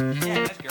Yeah, that's.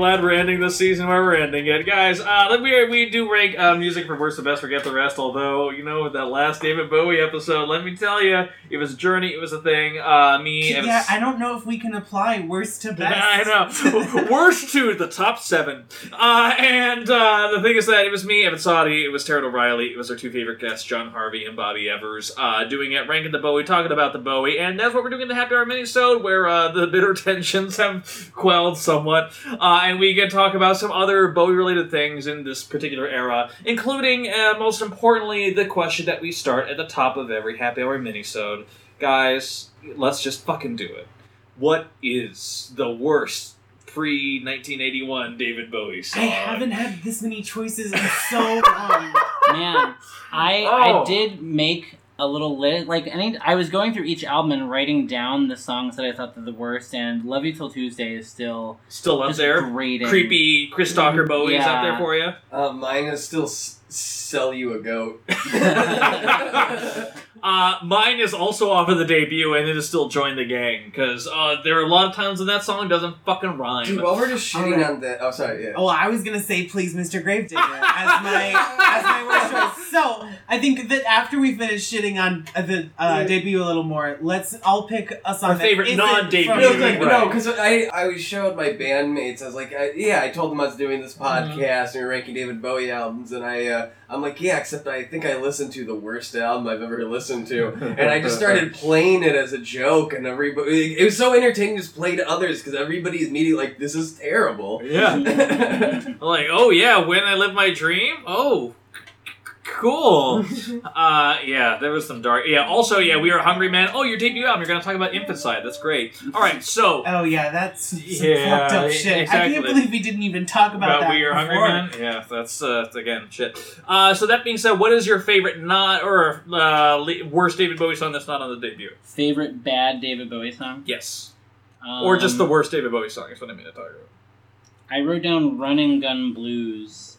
Glad we're ending this season where we're ending it, guys. Uh, let we we do rank uh, music from worst to best, forget the rest. Although you know, with that last David Bowie episode, let me tell you, it was a journey. It was a thing. Uh, me, Yeah, I don't know if we can apply worst to best. I know. Worst to the top seven. Uh, and uh, the thing is that it was me, Evan Sadi, it was Taran O'Reilly, it was our two favorite guests, Jon Harvey and Bobby Evers, uh, doing it, ranking the Bowie, talking about the Bowie, and that's what we're doing in the Happy Hour minisode, where uh, the bitter tensions have quelled somewhat, uh, and we can talk about some other Bowie-related things in this particular era, including, uh, most importantly, the question that we start at the top of every Happy Hour minisode. Guys, let's just fucking do it what is the worst pre 1981 David Bowie song? I haven't had this many choices in so long. Man, I Oh. I did make a little list. Like any, I was going through each album and writing down the songs that I thought were the worst. And "Love You Till Tuesday" is still Still up just there. Grating. Creepy Chris Stalker Bowie's out there for you. Uh, mine is still s- sell you a goat. Uh, mine is also off of the debut, and it is still join the gang because uh, there are a lot of times when that song doesn't fucking rhyme. Dude, while we're just shitting Alright. on that, oh sorry, yeah. Oh, I was gonna say, please, Mr. Gravedigger, as my as my worst choice. So I think that after we finish shitting on uh, the uh, Yeah. debut a little more, let's. I'll pick a song. Our favorite non-debut. from- Real quick, Right. no, because I I was showed my bandmates. I was like, I, yeah, I told them I was doing this Mm-hmm. podcast and we were ranking David Bowie albums, and I uh, I'm like, yeah, except I think I listened to the worst album I've ever listened to, and I just started playing it as a joke, and everybody it was so entertaining to just play to others because everybody's immediately like, this is terrible. Yeah. like, oh yeah, when I live my dream? Oh, cool. uh, yeah, there was some dark. Yeah, also, yeah, we are Hungry Man. Oh, your debut album. You're going to talk about Infanticide. That's great. All right, so. Oh yeah, that's some Yeah, fucked up shit. I can't believe we didn't even talk about, About that. We Are Hungry before. Man? Yeah, that's, uh, again, shit. Uh, so that being said, what is your favorite not, or uh, worst David Bowie song that's not on the debut? favorite bad David Bowie song. Yes. Um, or just the worst David Bowie song is what I mean to talk about. I wrote down "Running Gun Blues."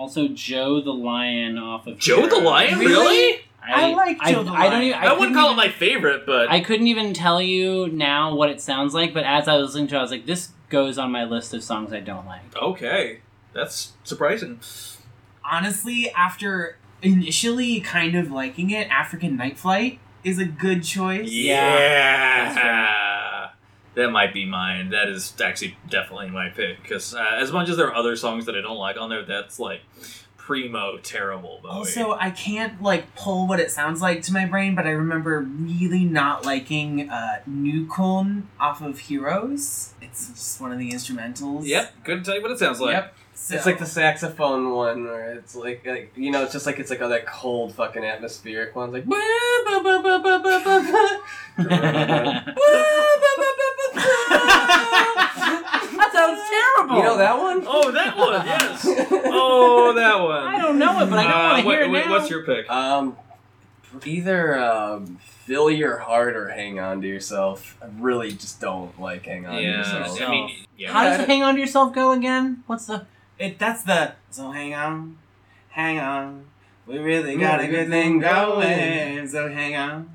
Also, Joe the Lion off of Joe the Lion? Really? Really? I like Joe the I don't Lion. even. I, I, wouldn't couldn't call it my favorite, but. I couldn't even tell you now what it sounds like, but as I was listening to it, I was like, this goes on my list of songs I don't like. okay. That's surprising. Honestly, after initially kind of liking it, African Night Flight is a good choice. Yeah. That might be mine. That is actually definitely my pick. Because uh, as much as there are other songs that I don't like on there, that's like primo terrible. Bowie. Also, I can't like pull what it sounds like to my brain, but I remember really not liking uh, Neuköln off of Heroes. It's just one of the instrumentals. yep, couldn't tell you what it sounds like. Yep. So, It's like the saxophone one where it's like, like you know, it's just like it's like all that cold fucking atmospheric one. It's like sounds terrible. you know that one? Oh, that one, yes. Oh, that one. I don't know it, but I don't Uh, want to hear it what- now. What's your pick? Um, either um, fill your heart or hang on to yourself. I really just don't like hang on to yourself. I mean, yeah. How does "Hang On to Yourself" go again? What's the? it. That's the so hang on, hang on. We really got a good thing going. So hang on,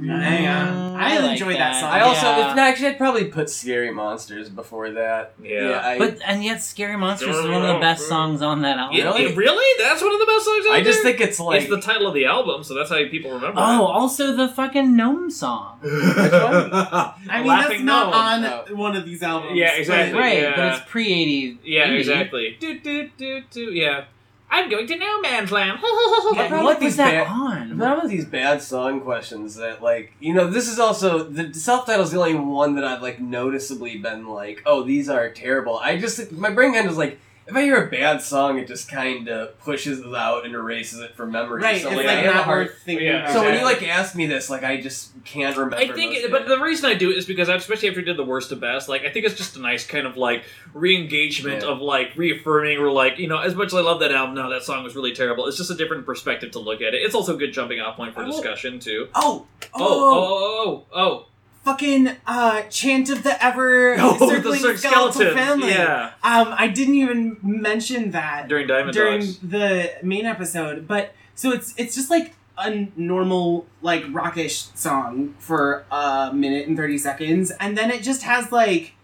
Mm. hang on. Mm, I, I like enjoy that, that. song. I also, Yeah. if not, actually, I'd probably put "Scary Monsters" before that. Yeah. I, But and yet, "Scary Monsters" is one of the best songs on that album. Yeah, Really? really? That's one of the best songs out I just think it's like it's the title of the album, so that's how people remember Oh, also the fucking gnome song. it. I mean, that's not Gnome. on one of these albums. Yeah, exactly. Right, yeah. but it's pre eighty. Yeah, exactly. Do, do, do, do. Yeah. I'm going to No Man's Land. Yeah, What what was these that ba- on? None of these bad song questions that like you know this is also the self title's the only one that I've like noticeably been like oh these are terrible I just my brain kind of was like if I hear a bad song, it just kind of pushes it out and erases it from memory. Right, So it's like, like, I have a not hard. worth thinking Yeah. So when you like ask me this, like I just can't remember. I think, most of but it. the reason I do it is because, especially after we did the worst to best, like I think it's just a nice kind of like re-engagement Yeah. of like reaffirming, or like you know, as much as I love that album, no, that song was really terrible. It's just a different perspective to look at it. It's also a good jumping off point for I will- discussion too. oh, Oh, oh, oh, oh, fucking uh, chant of the ever oh! circling the skeletal skeleton, family. yeah, Um, I didn't even mention that during Diamond during Dogs. the main episode, but so it's it's just like a normal like rockish song for a minute and thirty seconds, and then it just has like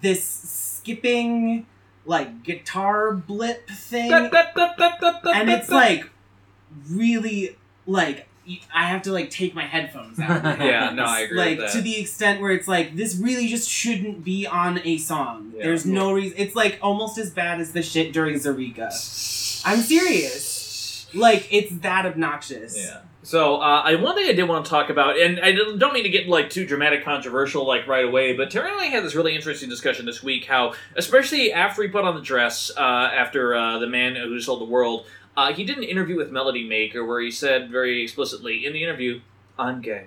this skipping like guitar blip thing, and it's like really like I have to like take my headphones out. yeah, no, I agree like to the extent where it's like this really just shouldn't be on a song. Yeah. There's no reason. It's like almost as bad as the shit during Zerika. I'm serious. Like it's that obnoxious. Yeah. So, uh, I, one thing I did want to talk about, and I don't don't mean to get like too dramatic, controversial like right away, but Terry and I had this really interesting discussion this week. How, especially after he put on the dress, uh, after uh, the man who sold the world, uh, he did an interview with Melody Maker where he said very explicitly in the interview, "I'm gay."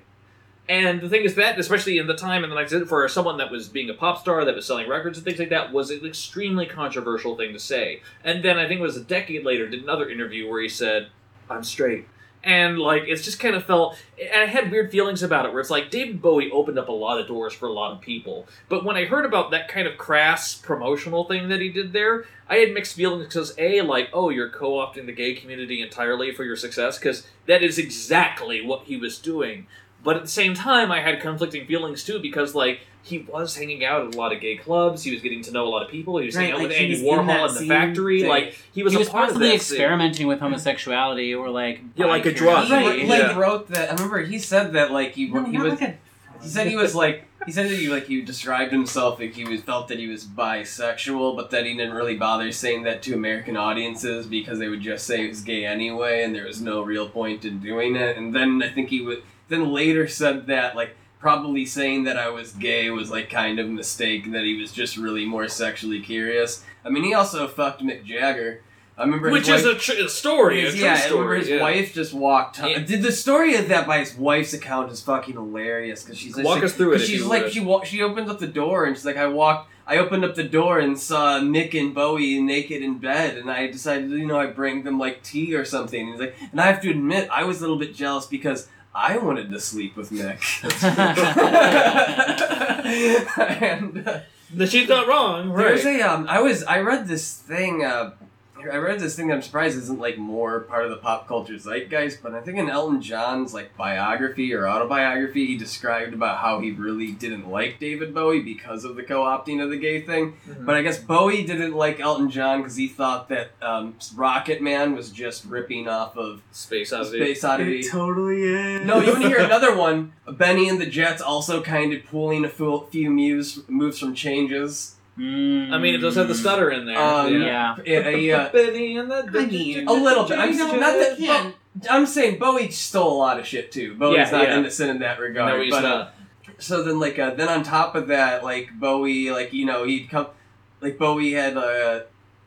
And the thing is that, especially in the time, and like I for someone that was being a pop star, that was selling records and things like that, was an extremely controversial thing to say. And then I think it was a decade later, did another interview where he said, "I'm straight." And like it's just kind of felt and i had weird feelings about it where it's like david bowie opened up a lot of doors for a lot of people. But when i heard about that kind of crass promotional thing that he did there i had mixed feelings because a like oh you're co-opting the gay community entirely for your success because that is exactly what he was doing. But at the same time i had conflicting feelings too because like he was hanging out at a lot of gay clubs he was getting to know a lot of people he was hanging Right, out like, with andy was in warhol in the factory thing. like he was he a part of possibly that scene. experimenting with homosexuality or like Yeah, like a bi-curiosity. drug. He, Right, like yeah. wrote that. I remember he said that like he No, he was like a- he said he was like he said that he like he described himself like he was felt that he was bisexual, but that he didn't really bother saying that to American audiences because they would just say he was gay anyway, and there was no real point in doing it. And then I think he would then later said that like probably saying that I was gay was like kind of a mistake, and that he was just really more sexually curious. I mean, he also fucked Mick Jagger. I remember which his is a, tr- a story, a yeah, I remember his yeah. wife just walked. Yeah. Did the story of that by his wife's account is fucking hilarious because she's Walk she's us through it she's like would. she wa- she opens up the door and she's like I walked. I opened up the door and saw Mick and Bowie naked in bed, and I decided, you know, I bring them like tea or something. And he's like, and I have to admit, I was a little bit jealous because I wanted to sleep with Nick. and uh, she's not wrong, right? there's a um, I was I read this thing. Uh, I read this thing that I'm surprised isn't like more part of the pop culture zeitgeist, but I think in Elton John's like biography or autobiography, he described about how he really didn't like David Bowie because of the co-opting of the gay thing. Mhm. But I guess Bowie didn't like Elton John because he thought that um, Rocket Man was just ripping off of Space Oddity. Space Oddity. It totally is. No, you want to hear another one? Bennie and the Jets also kind of pulling a few, few moves moves from changes. Mm. I mean, it does have the stutter in there. Um, Yeah. A, a, uh, Bennie and the I mean, A little bit. I'm You know, saying, not that, you can't- Bo- I'm saying Bowie stole a lot of shit too. Bowie's Yeah, not yeah. innocent in that regard. No, he's but, uh, not. so then, like, uh, then on top of that, like Bowie, like you know, he'd come, like Bowie had, uh,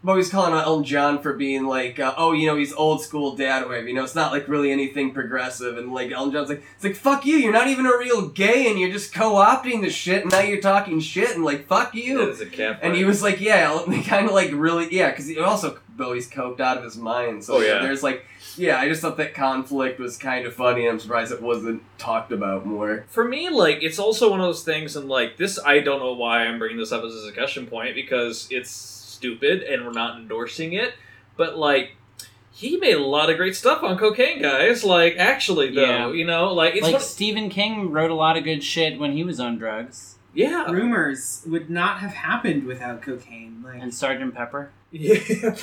Bowie's calling out Elton John for being like, uh, oh, you know, he's old school dad wave. You know, it's not like really anything progressive. And like Elton John's like, it's like fuck you. You're not even a real gay, and you're just co-opting the shit. And now you're talking shit, and like fuck you. That is a cat And he was like, yeah, kind of like really, yeah, because also Bowie's coked out of his mind. So Oh, yeah. there's like, yeah, I just thought that conflict was kind of funny. I'm surprised it wasn't talked about more. For me, like, it's also one of those things, and like, this, I don't know why I'm bringing this up as a discussion point because it's stupid and we're not endorsing it, but like, he made a lot of great stuff on cocaine, guys. Like, actually, though, Yeah. you know, like, it's like one- Stephen King wrote a lot of good shit when he was on drugs. yeah, rumors would not have happened without cocaine. Like And Sergeant Pepper. Yeah,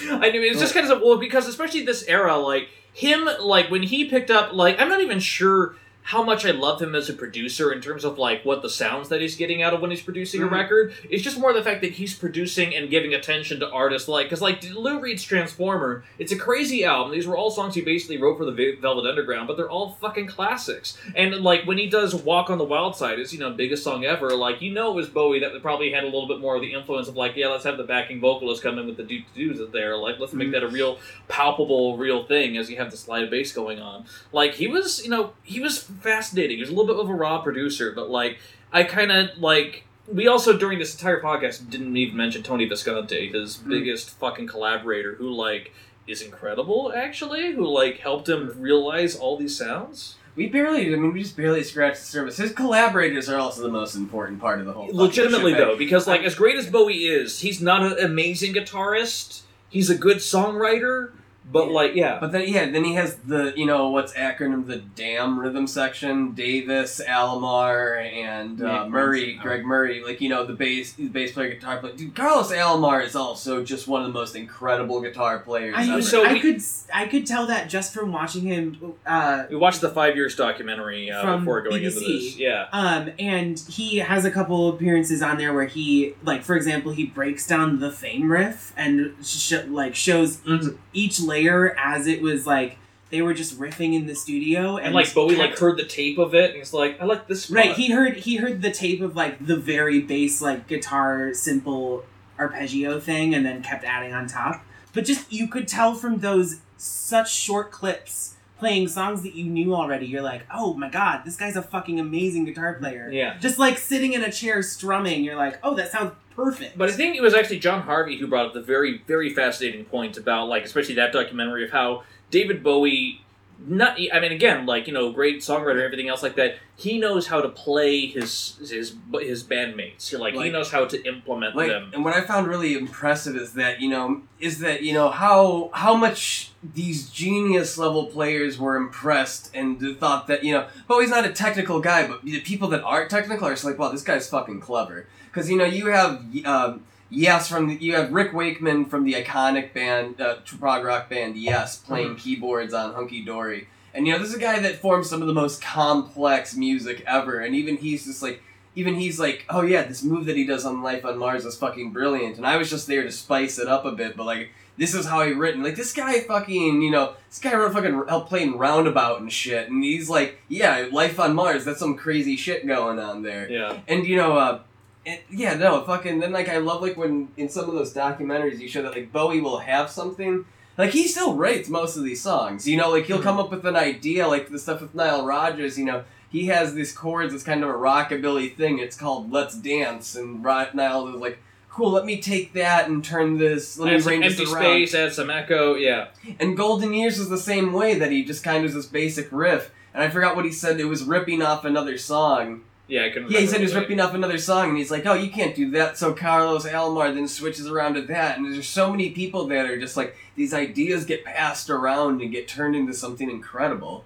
I mean, it's just kind of well because especially this era, like him, like when he picked up, like I'm not even sure how much I love him as a producer in terms of like what the sounds that he's getting out of when he's producing Mhm. a record. It's just more the fact that he's producing and giving attention to artists like because like Lou Reed's Transformer, it's a crazy album. These were all songs he basically wrote for the Velvet Underground, but they're all fucking classics. And like when he does Walk on the Wild Side, it's you know biggest song ever. Like you know it was Bowie that probably had a little bit more of the influence of like yeah let's have the backing vocalist come in with the do doos there like let's make Mhm. that a real palpable real thing as you have the slide bass going on. Like he was you know he was fascinating. He was a little bit of a raw producer, but like I kind of like. We also during this entire podcast didn't even mention Tony Visconti, his Mm. biggest fucking collaborator, who like is incredible actually, who like helped him realize all these sounds. We barely, I mean, we just barely scratched the surface. His collaborators are also the most important part of the whole. Legitimately though, because like as great as Bowie is, he's not an amazing guitarist. He's a good songwriter, but like yeah, But then, yeah, then he has the, you know, what's acronym the DAM rhythm section, Davis, Alomar, and uh, Nick Murray, Munson. Greg Murray, like, you know, the bass, the bass player, guitar player. Dude, Carlos Alomar is also just one of the most incredible guitar players I, ever. So I we- could s- I could tell that just from watching him. Uh, we watched the five years documentary uh, From before going into BBC. this. Yeah, Um, and he has a couple appearances on there where he, like, for example, he breaks down the Fame riff and sh- like shows each, Mhm. each as it was like they were just riffing in the studio, and, and like Bowie like heard the tape of it, and he's like, I like this. Spot. right. He heard he heard the tape of like the very bass like guitar simple arpeggio thing, and then kept adding on top. But just you could tell from those such short clips playing songs that you knew already. You're like, oh my god, this guy's a fucking amazing guitar player. yeah. Just like sitting in a chair strumming, you're like, oh, that sounds perfect. But I think it was actually Jon Harvey who brought up the very, very fascinating point about, like, especially that documentary of how David Bowie, not, I mean, again, like, you know, great songwriter, everything else like that, he knows how to play his his his bandmates. He, like, he knows how to implement like them. and what I found really impressive is that you know is that you know how how much these genius level players were impressed and thought that you know Bowie's not a technical guy, but the people that aren't technical are just like, wow, this guy's fucking clever. Because you know you have um, Yes from the, you have Rick Wakeman from the iconic band uh, prog rock band Yes playing keyboards on Hunky Dory. And you know, this is a guy that forms some of the most complex music ever, and even he's just like, even he's like, oh yeah, this move that he does on Life on Mars is fucking brilliant, and I was just there to spice it up a bit, but like, this is how he written. Like this guy fucking, you know, this guy wrote fucking helped playing Roundabout and shit, and he's like, yeah, Life on Mars, that's some crazy shit going on there. yeah. And you know, uh, and, yeah, no, fucking. Then like I love like when in some of those documentaries you show that like Bowie will have something. Like he still writes most of these songs. You know, like he'll come mhm. up with an idea, like the stuff with Nile Rodgers. You know, he has these chords. It's kind of a rockabilly thing. It's called "Let's Dance," and Nile is like, "Cool, let me take that and turn this. Let Add me some arrange empty around." space, add some echo, yeah. And Golden Years is the same way that he just kind of this basic riff. And I forgot what he said. It was ripping off another song. Yeah, I couldn't Yeah, he said he was ripping off another song, and he's like, "Oh, you can't do that." So Carlos Alomar then switches around to that, and there's so many people that are just like these ideas get passed around and get turned into something incredible.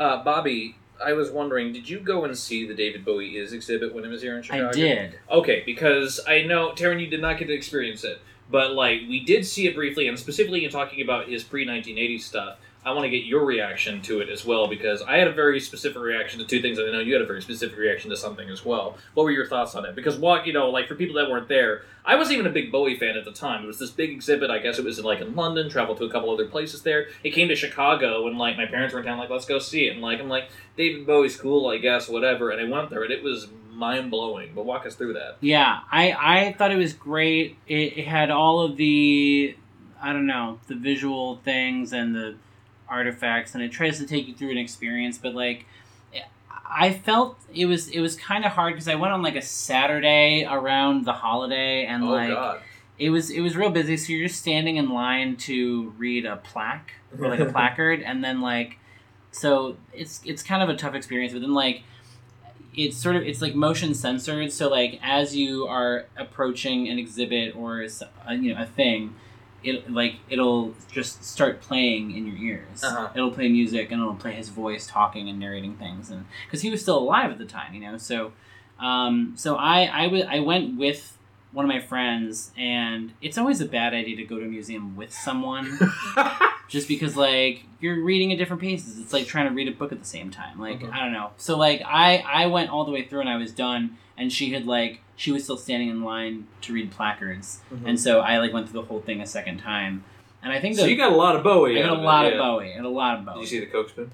Uh, Bobby, I was wondering, did you go and see the David Bowie Is exhibit when it was here in Chicago? I did. Okay, because I know Taran, you did not get to experience it, but like we did see it briefly, and specifically in talking about his pre 1980s stuff. I want to get your reaction to it as well because I had a very specific reaction to two things, and I know you had a very specific reaction to something as well. What were your thoughts on it? Because what you know, like for people that weren't there, I wasn't even a big Bowie fan at the time. It was this big exhibit. I guess it was in, like in London. Traveled to a couple other places there. It came to Chicago, and like my parents were in town. Like, let's go see it. And like I'm like David Bowie's cool, I guess, whatever. And I went there, and it was mind blowing. But walk us through that. Yeah, I, I thought it was great. It, it had all of the, I don't know, the visual things and the artifacts, and it tries to take you through an experience. But like, I felt it was it was kind of hard because I went on like a Saturday around the holiday, and oh like God. it was it was real busy. So you're just standing in line to read a plaque or like a placard, and then like, so it's it's kind of a tough experience. But then like, it's sort of it's like motion censored. So like as you are approaching an exhibit or s- a, you know a thing, it like it'll just start playing in your ears. Uh-huh. It'll play music and it'll play his voice talking and narrating things, and because he was still alive at the time, you know. So, um, so I I w- I went with one of my friends, and it's always a bad idea to go to a museum with someone just because like you're reading at different paces. It's like trying to read a book at the same time. Like Mhm. I don't know. So like I I went all the way through and I was done, and she had like she was still standing in line to read placards, and so I like went through the whole thing a second time, and I think So that you got a lot of Bowie. I got a lot it, of yeah. Bowie and a lot of Did Bowie. you see the Coke spoon?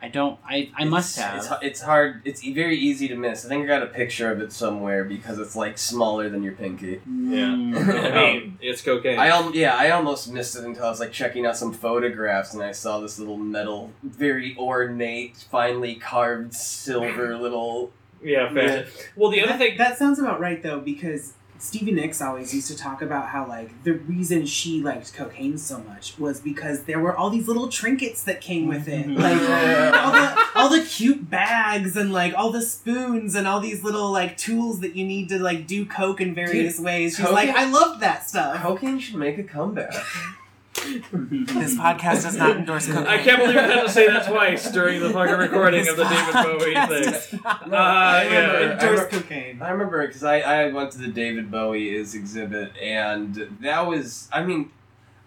I don't. I I must have. It's, it's hard. It's e- very easy to miss. I think I got a picture of it somewhere because it's like smaller than your pinky. Yeah, mm. I um, mean, it's cocaine. I al- yeah, I almost missed it until I was like checking out some photographs and I saw this little metal, very ornate, finely carved silver little. yeah, fair. Well, the other that, thing. that sounds about right though, because Stevie Nicks always used to talk about how like the reason she liked cocaine so much was because there were all these little trinkets that came with it, Mhm. like all the all the cute bags and like all the spoons and all these little like tools that you need to like do coke in various ways. She's cocaine- like, I loved that stuff. Cocaine should make a comeback. This podcast does not endorse cocaine. I can't believe I had to say that twice during the fucking recording of the David Bowie thing. No, Uh, I yeah. remember- I endorse remember- cocaine. I remember because I, I went to the David Bowie is exhibit and that was I mean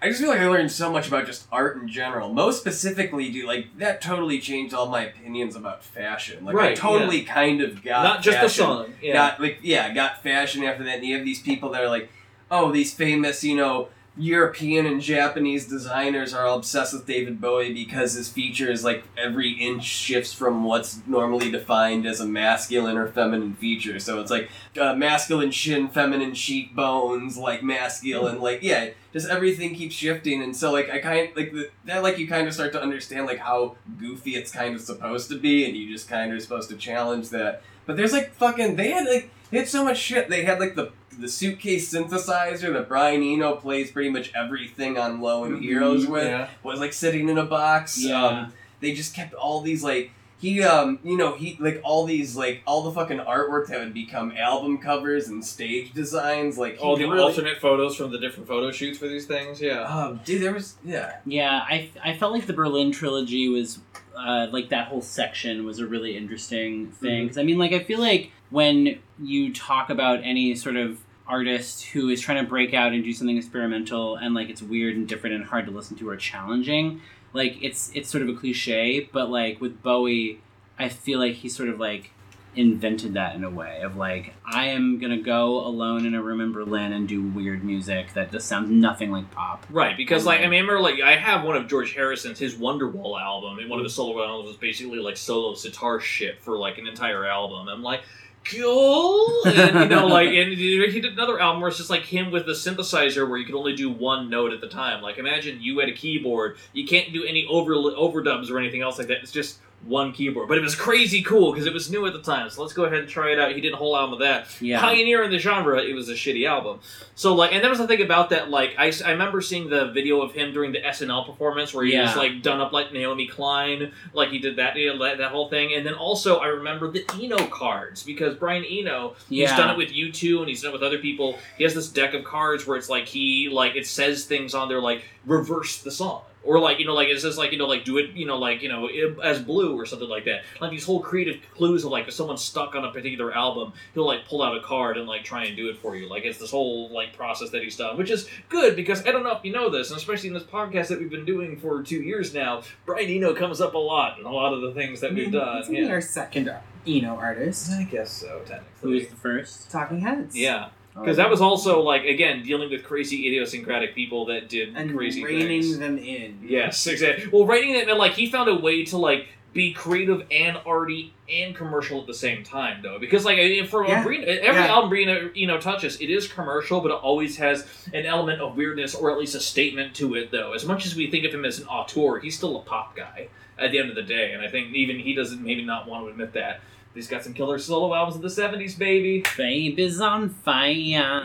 I just feel like I learned so much about just art in general. Most specifically, dude, like that totally changed all my opinions about fashion. Like I Right, totally kind of got Not just the fashion. song. Yeah. Got like yeah, got fashion after that. And you have these people that are like, oh, these famous, you know, European and Japanese designers are all obsessed with David Bowie because his features, like every inch shifts from what's normally defined as a masculine or feminine feature. So it's like uh, masculine shin, feminine cheekbones, like masculine, like yeah, just everything keeps shifting. And so like I kind like the, that like you kind of start to understand like how goofy it's kind of supposed to be, and you just kind of supposed to challenge that. But there's like fucking they had like they had so much shit. They had like the the suitcase synthesizer that Brian Eno plays pretty much everything on Low and Heroes with Yeah. was like sitting in a box. Yeah. Um, they just kept all these like he um you know he like all these like all the fucking artwork that would become album covers and stage designs like he All the really- alternate photos from the different photo shoots for these things. Yeah. Um, dude, there was yeah. Yeah, I, I felt like the Berlin trilogy was uh, like that whole section was a really interesting thing because I mean like I feel like when you talk about any sort of artist who is trying to break out and do something experimental and like it's weird and different and hard to listen to or challenging like it's it's sort of a cliche but like with Bowie I feel like he sort of like invented that in a way of like I am gonna go alone in a room in Berlin and do weird music that just sounds nothing like pop Right, because like I mean, I remember like I have one of George Harrison's his Wonderwall album, and one of his solo albums was basically like solo sitar shit for like an entire album. I'm like, cool, and you know, like, and he did another album where it's just like him with the synthesizer where you could only do one note at the time. Like, imagine you had a keyboard, you can't do any over overdubs or anything else like that. It's just one keyboard, but it was crazy cool because it was new at the time. So let's go ahead and try it out. He did a whole album of that yeah pioneer in the genre, it was a shitty album. So like, and there was the thing about that. Like, I, I remember seeing the video of him during the SNL performance where he was like done up like Naomi Klein, like he did that you know, that, that whole thing. And then also I remember the Eno cards because Brian Eno, he's done it with U2 and he's done it with other people. He has this deck of cards where it's like he like it says things on there like reverse the song. Or like you know, like it says like you know, like do it, you know, like you know, as blue or something like that. Like these whole creative clues of like if someone's stuck on a particular album, he'll like pull out a card and like try and do it for you. Like it's this whole like process that he's done, which is good because I don't know if you know this, and especially in this podcast that we've been doing for two years now, Brian Eno comes up a lot in a lot of the things that we've done. Yeah. our second Eno artist. I guess so, technically. who's the first Talking Heads. Yeah, because that was also like again dealing with crazy idiosyncratic people that did and crazy reining things. them in. Yes, exactly. Well, writing it, like he found a way to like be creative and arty and commercial at the same time, though. Because like for Yeah. Brina, every Yeah. album Brina you know touches, it is commercial, but it always has an element of weirdness or at least a statement to it, though. As much as we think of him as an auteur, he's still a pop guy at the end of the day, and I think even he doesn't maybe not want to admit that. He's got some killer solo albums in the '70s, baby. Baby's on fire.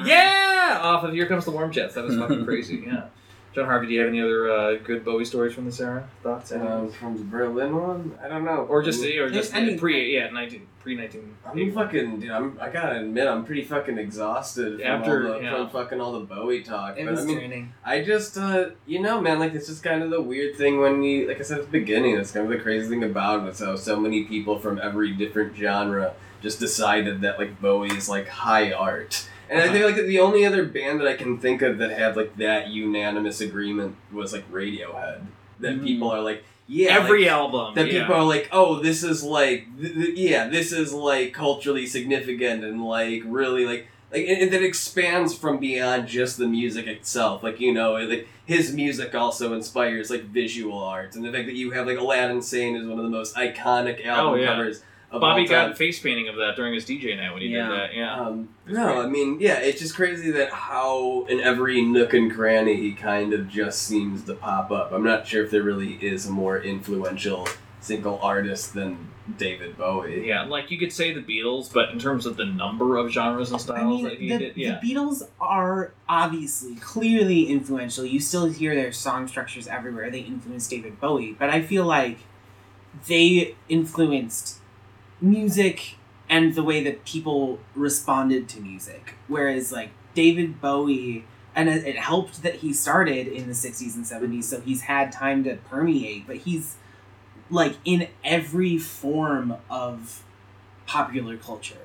Yeah, off of Here Comes the Warm Jets. That was fucking crazy. Yeah. Jon Harvey, do you have any other uh, good Bowie stories from this era? Thoughts? Um, from the Berlin one, I don't know. or just or just I pre yeah nineteen pre nineteen. I'm fucking dude. I'm, I gotta admit, I'm pretty fucking exhausted from, After- all the, yeah. from fucking all the Bowie talk. It but was I mean, draining. I just, uh, you know, man, like it's just kind of the weird thing when you, like I said at the beginning, it's kind of the crazy thing about it. It's how so many people from every different genre just decided that like Bowie is like high art, And I think like the only other band that I can think of that had like that unanimous agreement was like Radiohead. That Mhm. people are like, yeah, Every like, album. that yeah. people are like, oh, this is like, th- th- yeah, this is like culturally significant and like really like, like and, and that expands from beyond just the music itself. Like you know, like his music also inspires like visual arts and the fact that you have like Aladdin Sane is one of the most iconic album Oh, yeah. covers Bobby all time. got face painting of that during his DJ night when he Yeah. did that. Yeah. Um, no, I mean, yeah, it's just crazy that how in every nook and cranny he kind of just seems to pop up. I'm not sure if there really is a more influential single artist than David Bowie. Yeah, like you could say the Beatles, but in terms of the number of genres and styles I mean, that he the, did, yeah. the Beatles are obviously clearly influential. You still hear their song structures everywhere. They influenced David Bowie, but I feel like they influenced music and the way that people responded to music. Whereas, like David Bowie, and it, helped that he started in the '60s and '70s, so he's had time to permeate. But he's like in every form of popular culture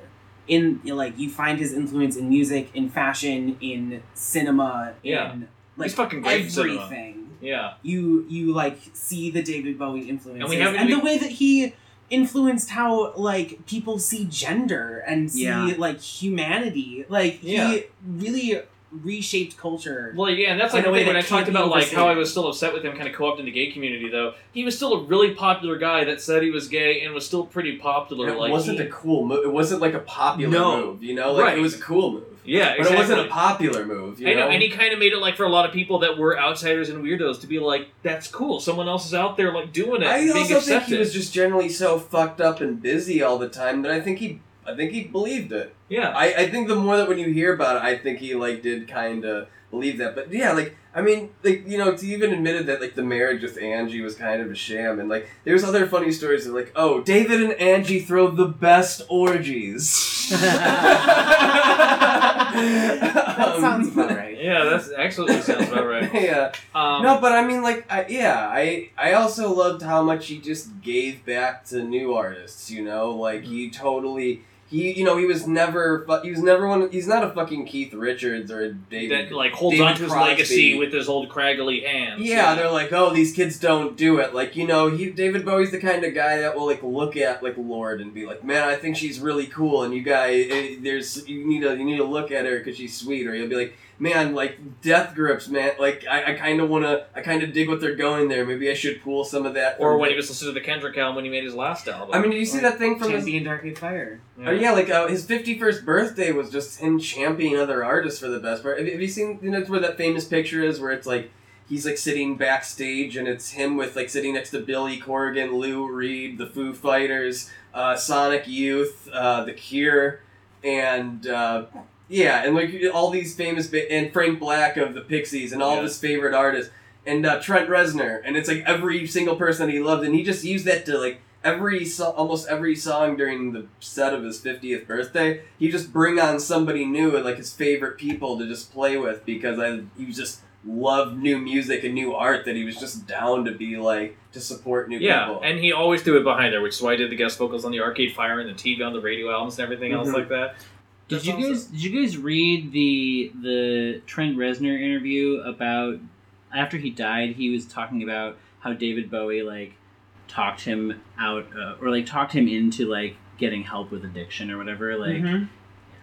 in like you find his influence in music, in fashion, in cinema, Yeah. in like He's fucking great in cinema. everything. yeah. You you like see the David Bowie influence And we and, haven't and the way that he influenced how like people see gender and see Yeah. like humanity. Like Yeah. he really reshaped culture. Well, yeah, and that's like the way thing when I talked about like how I was still upset with him kind of co-opting the gay community, though. He was still a really popular guy that said he was gay and was still pretty popular. It like wasn't he- a cool move. It wasn't like a popular No. move, you know? Like Right. it was a cool move. Yeah, But exactly. it wasn't a popular move, you I know, and he kind of made it like for a lot of people that were outsiders and weirdos to be like, "That's cool. Someone else is out there like doing it, I also think accepted." he was just generally so fucked up and busy all the time that I think he I think he believed it. yeah, I, I think the more that when you hear about it, I think he like did kind of believe that. But yeah, like I mean, like you know, to even admitted that like the marriage with Angie was kind of a sham, and like there's other funny stories of like, oh, David and Angie throw the best orgies. that sounds about right. yeah, that's absolutely sounds about right. yeah. Um, No, but I mean, like, I, yeah, I I also loved how much he just gave back to new artists. You know, like he totally he you know he was never he was never one. He's not a fucking Keith Richards or a David. that like holds David on to his Crosby. legacy with his old craggly hands. yeah, they're like, oh, these kids don't do it. Like, you know, he David Bowie's the kind of guy that will like look at like Lorde and be like, man, I think she's really cool, and you guys, eh, there's you need to you need to look at her because she's sweet, or he'll be like, man, like Death Grips, man, like I, I kind of wanna, I kind of dig what they're going there. Maybe I should pull some of that. Or when the- he was listening to the Kendrick album when he made his last album. I mean, did you see that thing from his? Champion Dark Age Fire. Oh yeah, like uh, his fifty-first birthday was just him championing other artists for the best part. Have you, have you seen? You know, where that famous picture is, where it's like he's like sitting backstage, and it's him with like sitting next to Billy Corgan, Lou Reed, the Foo Fighters, uh, Sonic Youth, uh, The Cure, and uh, yeah, and like all these famous ba- and Frank Black of the Pixies, and all Yeah. of his favorite artists, and uh, Trent Reznor, and it's like every single person that he loved, and he just used that to like every so- almost every song during the set of his 50th birthday he just bring on somebody new and like his favorite people to just play with because I he just loved new music and new art that he was just down to be like to support new Yeah, people and he always threw it behind there, which is why I did the guest vocals on the Arcade Fire and the TV on the radio albums and everything else Mhm. like that. Did you guys did you guys read the the Trent Reznor interview about after he died? He was talking about how David Bowie like talked him out uh, or like talked him into like getting help with addiction or whatever. Like Mhm.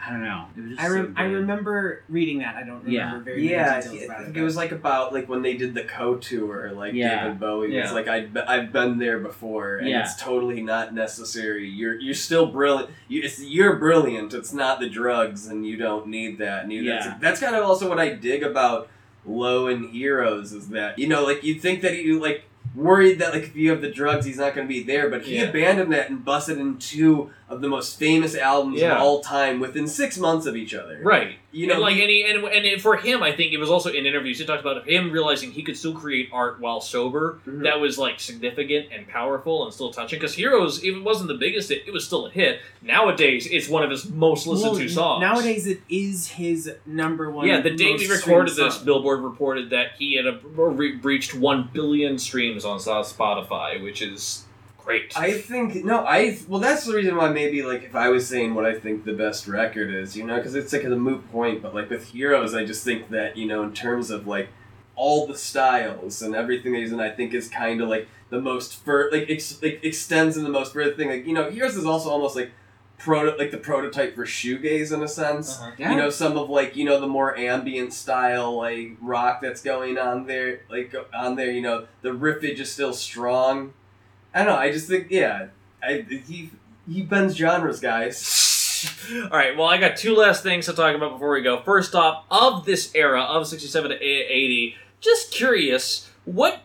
I don't know. It was just I, re- so I remember reading that. I don't remember Yeah. very many yeah, details I about it. it was like about like when they did the co tour, like Yeah. David Bowie Yeah. was like I'd be- I've been there before, and Yeah. it's totally not necessary. You're you're still brilliant. You, it's, you're brilliant. It's not the drugs, and you don't need that. And you, Yeah. that's, that's kind of also what I dig about Low and Heroes is that you know like you'd think that you like worried that like if you have the drugs he's not going to be there, but he Yeah. abandoned that and busted in two of the most famous albums Yeah. of all time within six months of each other. Right. You know, and like he- and, and and for him, I think it was also in interviews he talked about him realizing he could still create art while sober. Mhm. That was like significant and powerful and still touching. Because Heroes, if it wasn't the biggest hit, it was still a hit. Nowadays, it's one of his most listened Well, to songs. Nowadays, it is his number one. yeah, the day we recorded this, song. Billboard reported that he had a, re- reached one billion streams on Spotify, which is great. I think no, I well that's the reason why maybe like if I was saying what I think the best record is, you know, because it's like a moot point. But like with Heroes, I just think that you know in terms of like all the styles and everything that he's in, I think is kind of like the most fur like, ex- like extends in the most further thing. Like you know, Heroes is also almost like proto like the prototype for shoegaze in a sense. Uh-huh. Yeah. You know, some of like you know the more ambient style like rock that's going on there, like on there. You know, the riffage is still strong. I don't know. I just think yeah, I he he bends genres, guys. All right. Well, I got two last things to talk about before we go. First off, of this era of '67 to '80, just curious, what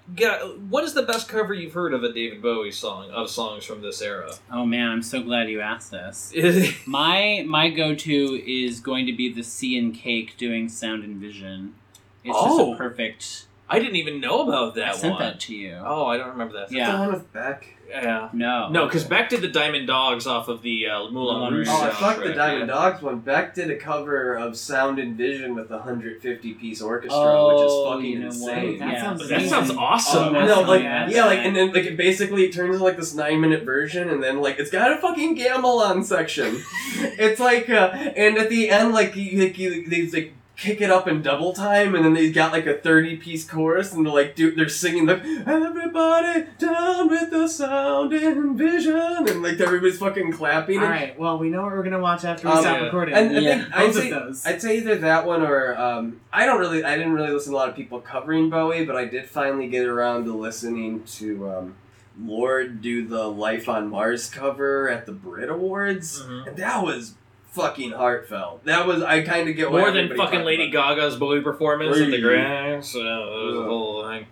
what is the best cover you've heard of a David Bowie song of songs from this era? Oh man, I'm so glad you asked this. My my go to is going to be the Sea and Cake doing Sound and Vision. It's Oh. just a oh. perfect. Didn't even know about that I sent one. that to you. Oh, I don't remember that. Yeah. the one with Beck. Yeah. No. No, because Beck did the Diamond Dogs off of the uh, Moulin Moulin Rouge. Rouge. Oh, I fucked the Diamond yeah. Dogs one. Beck did a cover of Sound and Vision with a 150 piece orchestra, Oh, which is fucking you know insane. That Yeah. sounds That sounds awesome. Oh, no, like yeah, yeah, like and then like it basically it turns into like this nine minute version, and then like it's got a fucking gamelan section. it's like uh, and at the end like you, like you, they like kick it up in double time, and then they got like a thirty piece chorus, and they're like dude, they're singing like everybody down with the sound and vision, and like everybody's fucking clapping. All right. Well, we know what we're gonna watch after we Um, stop yeah. recording. And I Yeah. think I'd Both say, of those. I'd say either that one or um, I don't really I didn't really listen to a lot of people covering Bowie, but I did finally get around to listening to um, Lorde do the Life on Mars cover at the Brit Awards, Mhm. and that was fucking heartfelt. That was I kind of get why More than fucking Lady about Gaga's Bowie performance in the Really? grass. Uh, that was the whole thing.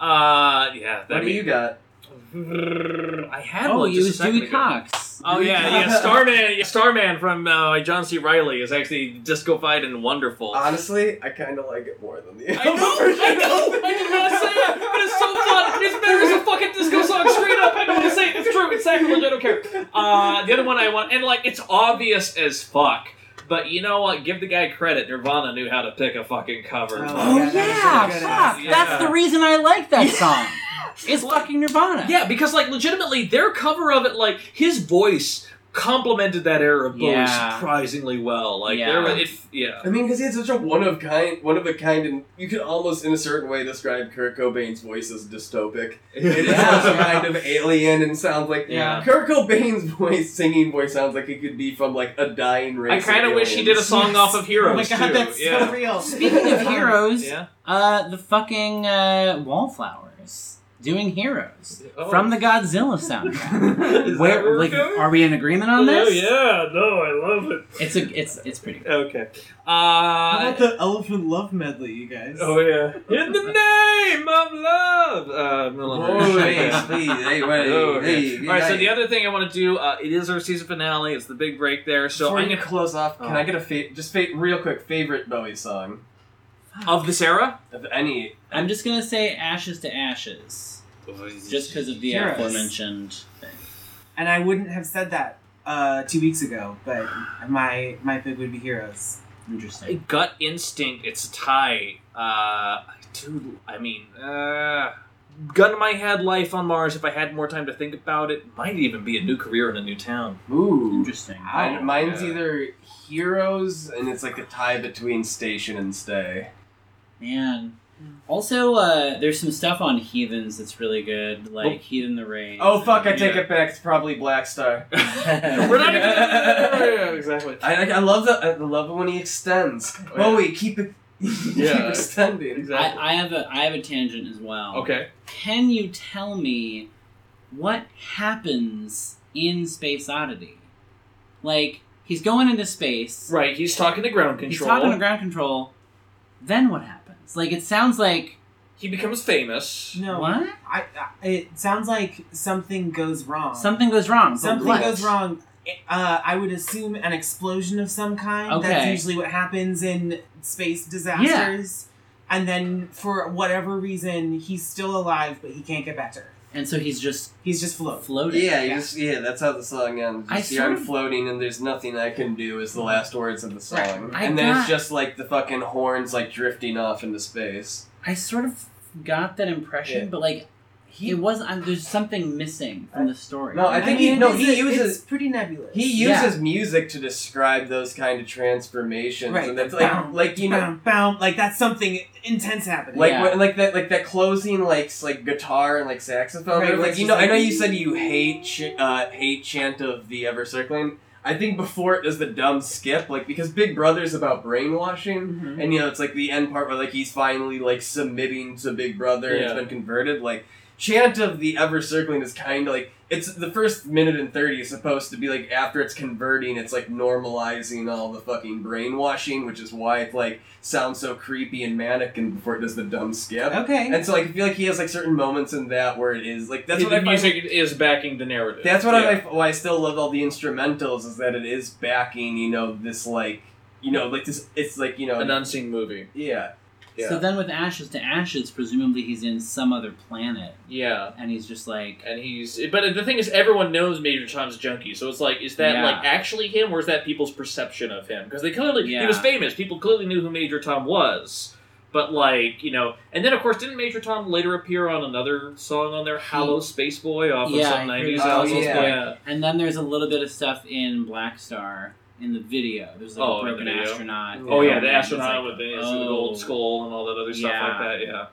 Uh, yeah. That What do you got? I had Oh, one you just a was Dewey ago. Cox. Oh yeah, yeah. Starman, yeah, Starman from uh, John C. Reilly is actually disco-fied and wonderful. Honestly, I kind of like it more than the I know, I know. I didn't want to say it, but it's so fun. It's better as a fucking disco song, straight up. I don't want to say it. It's true. It's sacrilege. I don't care. The other one I want, and like, it's obvious as fuck. But you know what? Give the guy credit. Nirvana knew how to pick a fucking cover. Oh, Oh Yeah, that was yeah, really fuck. Yeah. That's the reason I like that song. It's fucking Nirvana. Yeah, because like legitimately, their cover of it, like his voice complemented that era of Bowie Yeah. surprisingly well. Like Yeah. there, it, yeah. I mean, because he had such a one of kind, one of a kind, and you could almost, in a certain way, describe Kurt Cobain's voice as dystopic. It is Yeah. also kind of alien and sounds like Yeah. Kurt Cobain's voice, singing voice, sounds like it could be from like a dying race. I kind of wish he did a song Yes. off of Heroes Oh my god, too. that's yeah. so real. Speaking of heroes, Yeah. uh, the fucking uh, Wallflowers doing heroes Oh. from the Godzilla soundtrack. Is Where, where we're like, going? are we in agreement on this? Oh yeah, no, I love it. It's a, it's, it's pretty. Good. Okay. How Uh, about the Elephant Love medley, you guys? oh yeah. In the name of love. Uh, Moulin Oh, hey, please, hey, wait, Oh, hey, okay. All right. So the other thing I want to do, uh, it is our season finale. It's the big break there. So Before I'm gonna close off, can Oh. I get a fa- just fa- real quick favorite Bowie song of this era. of any? I'm just gonna say ashes to ashes, just because of the Heroes. aforementioned thing. And I wouldn't have said that uh, two weeks ago, but my my pick would be Heroes. Interesting. gut instinct. It's a tie. Uh, dude, I mean, uh, gun to my head, life on Mars. If I had more time to think about it, might even be a new career in a new town. Ooh, Interesting. I, mine's yeah. either Heroes, and it's like a tie between Station and Stay. Man. Also, uh, there's some stuff on Heathens that's really good, like Oh. Heathen the Rain. Oh fuck! I take Yeah. it back. It's probably Black Star. We're not even. exactly. I, I, I love the I love it when he extends. Oh, yeah. wait, keep it. Yeah. keep extending. Exactly. I, I have a I have a tangent as well. Okay. Can you tell me what happens in Space Oddity? Like he's going into space. Right. He's talking to ground control. He's talking to ground control. Then what happens? Like it sounds like he becomes famous. No, what? I, I it sounds like something goes wrong. Something goes wrong. something what? goes wrong. Uh, I would assume an explosion of some kind. That's usually what happens in space disasters. And then, for whatever reason, he's still alive, but he can't get back to Earth. And so he's just He's just floating. floating. Yeah, you just yeah. That's how the song ends. You I see, sort I'm of- floating, and there's nothing I can do. Is the mm-hmm. last words of the song, Right. I and then got- it's just like the fucking horns like drifting off into space. I sort of got that impression, Yeah. but like he it was. Um, there's something missing from the story. No, I think he- mean, no, he uses- it's pretty nebulous. he Yeah. uses music to describe those kind of transformations, Right. and that's like Bow, like you know. Bow, bow, like that's something intense happening. Like Yeah. when, like that like that closing like like guitar and like saxophone Right, like you know just I know you said you hate ch- uh, hate chant of the ever circling I think before it does the dumb skip like because Big Brother's about brainwashing Mhm. and you know it's like the end part where like he's finally like submitting to Big Brother and Yeah. it's been converted like chant of the ever circling is kind of like it's the first minute and 30 is supposed to be like after it's converting it's like normalizing all the fucking brainwashing which is why it like sounds so creepy and manic and before it does the dumb skip okay. and so like I feel like he has like certain moments in that where it is like that's the what I find music is backing the narrative. that's what yeah. I why I still love all the instrumentals is that it is backing you know this like you know like this it's like you know an unseen movie. yeah Yeah. So then with Ashes to Ashes, presumably he's in some other planet, yeah. and he's just like, And he's, but the thing is, everyone knows Major Tom's junkie. So it's like, is that Yeah. like actually him, or is that people's perception of him? Because they clearly, he was famous. People clearly knew who Major Tom was. But like, you know, and then of course, didn't Major Tom later appear on another song on there, "Hallo Spaceboy" off Yeah, of some '90s that. album? Oh, yeah. yeah. and then there's a little bit of stuff in Blackstar in the video. There's like Oh, a broken video? astronaut. Oh yeah, the astronaut like, with the, the oh. gold skull and all that other stuff like that. Yeah,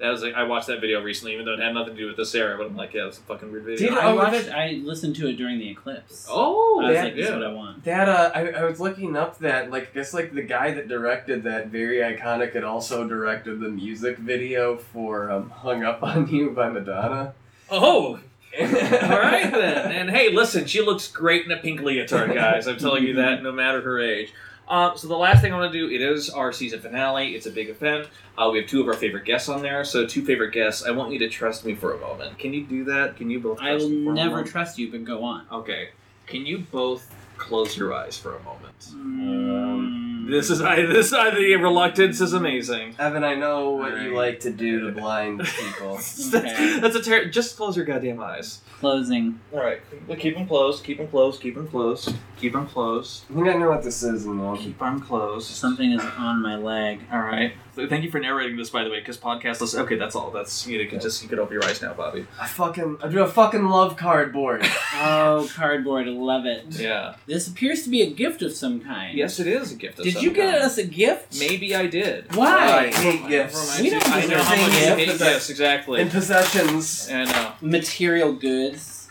that was like I watched that video recently, even though it had nothing to do with this era. But I'm like, yeah, it's a fucking weird video. Dude, I Oh, watched. I listened to it during the eclipse. oh, I was that- like, this is yeah. what I want. That uh, I, I was looking up that like I guess like the guy that directed that very iconic had also directed the music video for um, "Hung Up on You" by Madonna. Oh, all right then. And hey, listen, she looks great in a pink leotard, guys. I'm telling you that, no matter her age. Um, so the last thing I want to do, it is our season finale. It's a big event. Uh, we have two of our favorite guests on there. So two favorite guests. I want you to trust me for a moment. Can you do that? Can you both? I will me for a never trust you, but go on. Okay. Can you both close your eyes for a moment? Mm. This is I. This I, the reluctance is amazing. Evan, I know what you like to do to blind people. that's, Okay. that's a ter- Just close your goddamn eyes. closing. All right. Keep them closed. Keep them closed. Keep them closed. Keep them closed. I think I know what this is, and Keep them closed. Something is on my leg. All right. So thank you for narrating this, by the way, because podcast listen. Okay, that's all. That's you know, you can just you can open your eyes now, Bobby. I fucking I do a fucking love cardboard. Oh, cardboard! I love it. Yeah. This appears to be a gift of some kind. Yes, it is a gift. Of Did some you get kind. us a gift? Maybe I did. Why? I hate gifts. We don't I know how much you hate gifts. Exactly. And possessions. I know. Material goods.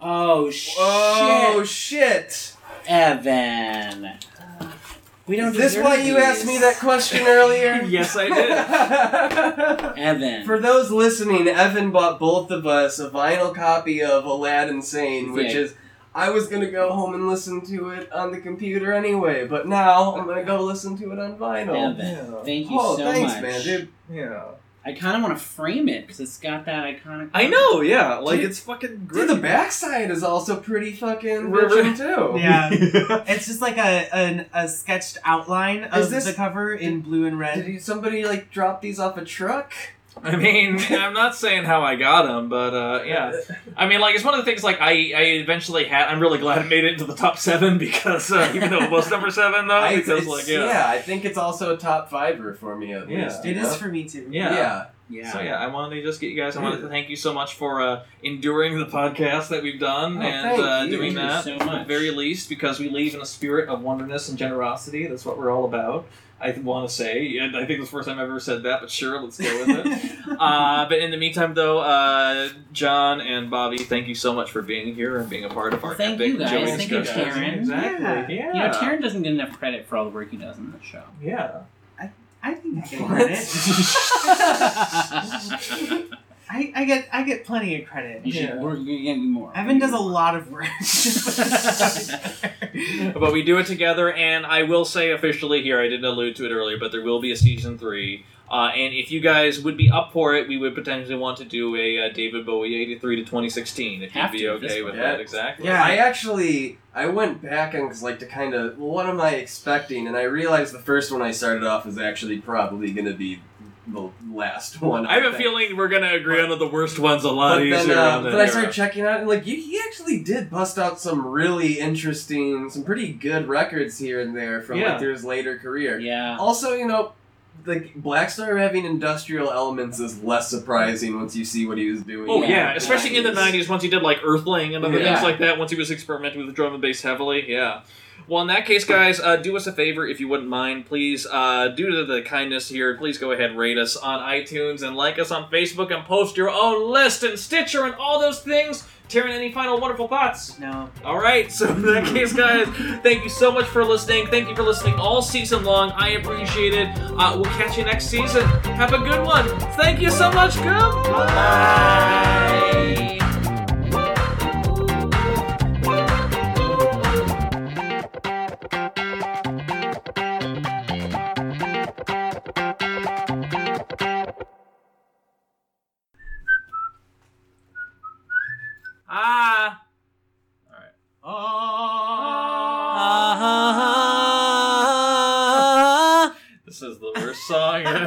Oh shit, Oh shit! Evan. We don't. Is this deserve why you these. asked me that question earlier? Yes, I did. Evan. For those listening, Evan bought both of us a vinyl copy of Aladdin Sane, which Yeah. is I was gonna go home and listen to it on the computer anyway, but now I'm gonna go listen to it on vinyl. Evan. Thank you Oh, so thanks, much. man, dude. Yeah. I kind of want to frame it because it's got that iconic. I know. Yeah. Like Dude- it's fucking Dude, the backside is also pretty fucking Right, too. Yeah. It's just like a an, a sketched outline of Is this- the cover in blue and red. Did you, somebody like drop these off a truck? I mean, I'm not saying how I got them, but uh, yeah. I mean, like it's one of the things. Like I, I eventually had. I'm really glad it made it into the top seven because uh, even though it was number seven though, I, because it's- like yeah. I think it's also a top fiver for me at Yeah. least. you It know? is for me too. Yeah. yeah. Yeah. So yeah, I wanted to just get you guys. I wanted to thank you so much for uh, enduring the podcast that we've done Oh, and thank uh, you. doing Thank that. you so much. At the very least, because we leave in a spirit of wonderness and generosity. That's what we're all about. I want to say, and I think it's the first time I've ever said that. But sure, let's go with it. uh, but in the meantime, though, uh, Jon and Bobby, thank you so much for being here and being a part of our Thank epic you, guys. Joey Thank you, discussions. Taran. Exactly. Yeah. You know, Taran doesn't get enough credit for all the work he does in the show. Yeah. I think I get What? credit. I, I get I get plenty of credit. You should Yeah. work. You get more. Evan does a lot of work. but we do it together, and I will say officially here, I didn't allude to it earlier, but there will be a season three. Uh, and if you guys would be up for it, we would potentially want to do a uh, David Bowie 83 to 2016, if Have you'd be to, okay with Yeah. that, exactly. Yeah. I actually I went back and was like to kind of what am I expecting, and I realized the first one I started off was actually probably going to be the last one. I have a feeling we're going to agree on the worst ones a lot But easier then, uh, on that then I era. started checking out, and like he, he actually did bust out some really interesting, some pretty good records here and there from Yeah. like through his later career. Yeah. Also, you know, like Blackstar having industrial elements is less surprising once you see what he was doing. Oh yeah, Yeah. especially in the '90s once he did like Earthling and other Yeah. things like that. Once he was experimenting with drum and bass heavily, yeah. Well, in that case, guys, uh, do us a favor if you wouldn't mind, please. Uh, due to the kindness here, please go ahead rate us on iTunes and like us on Facebook and post your own list and Stitcher and all those things. Taran, any final wonderful thoughts? No. All right, so in that case, guys, thank you so much for listening. Thank you for listening all season long. I appreciate it. Uh, we'll catch you next season. Have a good one. Thank you so much. Goodbye. Bye.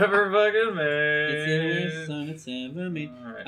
Ever fucking made. It's the worst song that's ever made. All right.